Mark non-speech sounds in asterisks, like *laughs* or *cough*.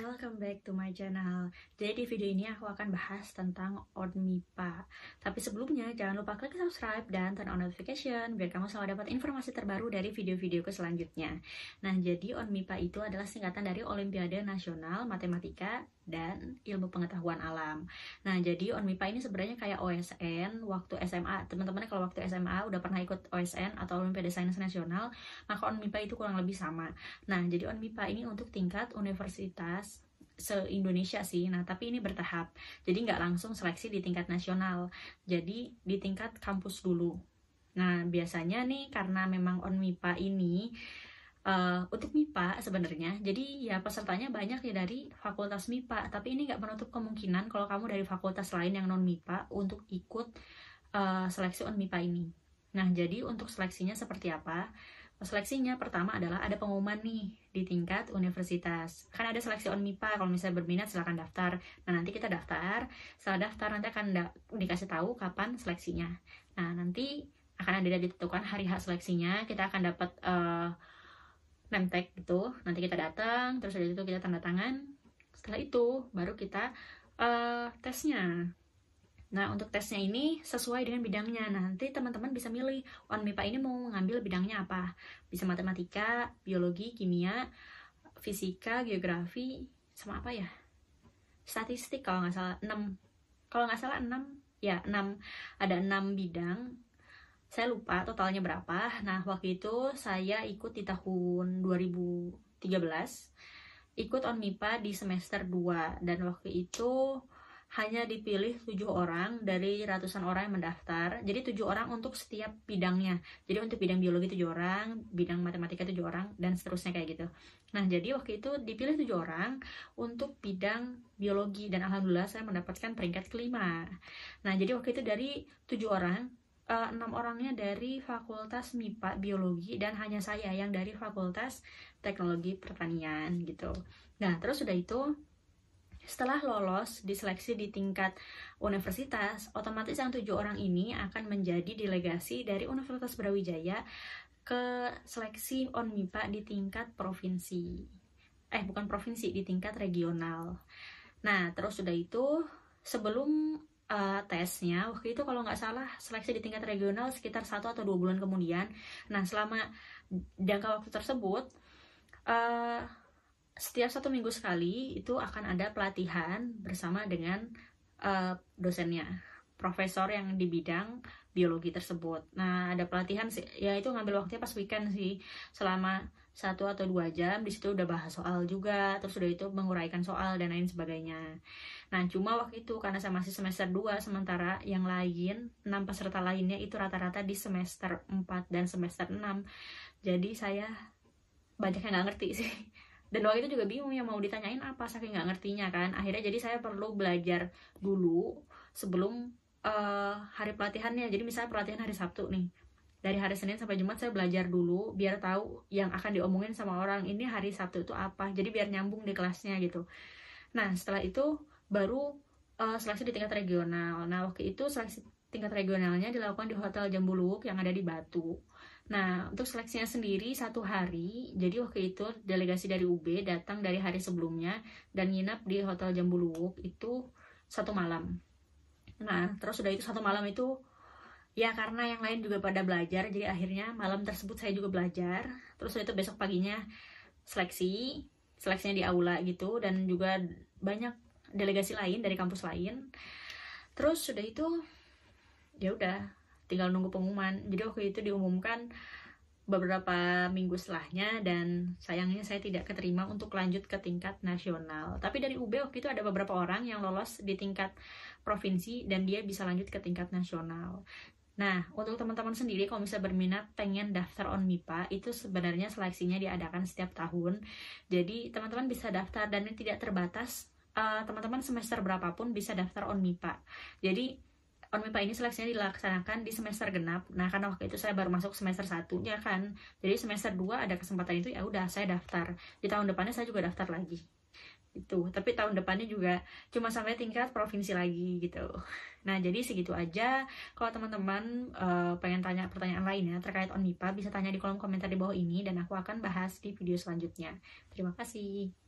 welcome back to my channel. Jadi di video ini aku akan bahas tentang ONMIPA. Tapi sebelumnya jangan lupa klik subscribe dan turn on notification biar kamu selalu dapat informasi terbaru dari video-videoku selanjutnya. Nah, jadi ONMIPA itu adalah singkatan dari Olimpiade Nasional Matematika dan Ilmu Pengetahuan Alam. Nah, jadi ONMIPA ini sebenarnya kayak OSN waktu SMA. Teman-teman kalau waktu SMA udah pernah ikut OSN atau Olimpiade Sains Nasional, maka ONMIPA itu kurang lebih sama. Nah, jadi ONMIPA ini untuk tingkat universitas se-Indonesia sih. Nah, tapi ini bertahap. Jadi nggak langsung seleksi di tingkat nasional. Jadi di tingkat kampus dulu. Nah, biasanya nih karena memang ONMIPA ini uh, untuk MIPA sebenarnya jadi ya pesertanya banyak ya dari fakultas MIPA tapi ini nggak menutup kemungkinan kalau kamu dari fakultas lain yang non MIPA untuk ikut uh, seleksi on MIPA ini. Nah jadi untuk seleksinya seperti apa? Seleksinya pertama adalah ada pengumuman nih di tingkat universitas. Kan ada seleksi on MIPA kalau misalnya berminat silahkan daftar. Nah nanti kita daftar setelah daftar nanti akan dikasih tahu kapan seleksinya. Nah nanti akan ada ditentukan hari hak seleksinya kita akan dapat uh, tag gitu nanti kita datang terus dari itu kita tanda tangan setelah itu baru kita uh, tesnya Nah, untuk tesnya ini sesuai dengan bidangnya. Nanti teman-teman bisa milih on MIPA ini mau mengambil bidangnya apa. Bisa matematika, biologi, kimia, fisika, geografi, sama apa ya? Statistik kalau nggak salah 6. Kalau nggak salah 6, ya 6. Ada 6 bidang saya lupa totalnya berapa. Nah, waktu itu saya ikut di tahun 2013 ikut on MIPA di semester 2 dan waktu itu hanya dipilih tujuh orang dari ratusan orang yang mendaftar. Jadi tujuh orang untuk setiap bidangnya. Jadi untuk bidang biologi tujuh orang, bidang matematika tujuh orang, dan seterusnya kayak gitu. Nah jadi waktu itu dipilih tujuh orang untuk bidang biologi dan alhamdulillah saya mendapatkan peringkat kelima. Nah jadi waktu itu dari tujuh orang enam orangnya dari Fakultas MIPA Biologi dan hanya saya yang dari Fakultas Teknologi Pertanian gitu. Nah, terus sudah itu setelah lolos diseleksi di tingkat universitas, otomatis yang tujuh orang ini akan menjadi delegasi dari Universitas Brawijaya ke seleksi on MIPA di tingkat provinsi. Eh, bukan provinsi, di tingkat regional. Nah, terus sudah itu sebelum uh, tesnya. Waktu itu kalau nggak salah seleksi di tingkat regional sekitar satu atau dua bulan kemudian. Nah selama jangka waktu tersebut uh, setiap satu minggu sekali itu akan ada pelatihan bersama dengan uh, dosennya profesor yang di bidang biologi tersebut. Nah ada pelatihan sih ya itu ngambil waktunya pas weekend sih. Selama satu atau dua jam di situ udah bahas soal juga terus udah itu menguraikan soal dan lain sebagainya. Nah cuma waktu itu karena saya masih semester 2 sementara yang lain enam peserta lainnya itu rata-rata di semester 4 dan semester 6 jadi saya banyak yang nggak ngerti sih. *laughs* Dan waktu itu juga bingung yang mau ditanyain apa saking nggak ngertinya kan. Akhirnya jadi saya perlu belajar dulu sebelum uh, hari pelatihannya. Jadi misalnya pelatihan hari Sabtu nih dari hari Senin sampai Jumat saya belajar dulu biar tahu yang akan diomongin sama orang ini hari Sabtu itu apa. Jadi biar nyambung di kelasnya gitu. Nah setelah itu baru uh, seleksi di tingkat regional. Nah waktu itu seleksi tingkat regionalnya dilakukan di Hotel Jambuluwuk yang ada di Batu. Nah untuk seleksinya sendiri satu hari jadi waktu itu delegasi dari UB datang dari hari sebelumnya dan nginap di Hotel Jambuluwuk itu satu malam. Nah terus sudah itu satu malam itu ya karena yang lain juga pada belajar jadi akhirnya malam tersebut saya juga belajar. Terus itu besok paginya seleksi seleksinya di aula gitu dan juga banyak delegasi lain dari kampus lain. Terus sudah itu ya udah tinggal nunggu pengumuman. Jadi waktu itu diumumkan beberapa minggu setelahnya dan sayangnya saya tidak keterima untuk lanjut ke tingkat nasional. Tapi dari UB waktu itu ada beberapa orang yang lolos di tingkat provinsi dan dia bisa lanjut ke tingkat nasional Nah, untuk teman-teman sendiri kalau misalnya berminat pengen daftar on MIPA, itu sebenarnya seleksinya diadakan setiap tahun. Jadi, teman-teman bisa daftar dan ini tidak terbatas. Eh, teman-teman uh, semester berapapun bisa daftar on MIPA. Jadi, on MIPA ini seleksinya dilaksanakan di semester genap. Nah, karena waktu itu saya baru masuk semester satunya kan. Jadi, semester 2 ada kesempatan itu, ya udah saya daftar. Di tahun depannya saya juga daftar lagi itu. Tapi tahun depannya juga cuma sampai tingkat provinsi lagi gitu. Nah jadi segitu aja. Kalau teman-teman uh, pengen tanya pertanyaan lainnya terkait ONIPA bisa tanya di kolom komentar di bawah ini dan aku akan bahas di video selanjutnya. Terima kasih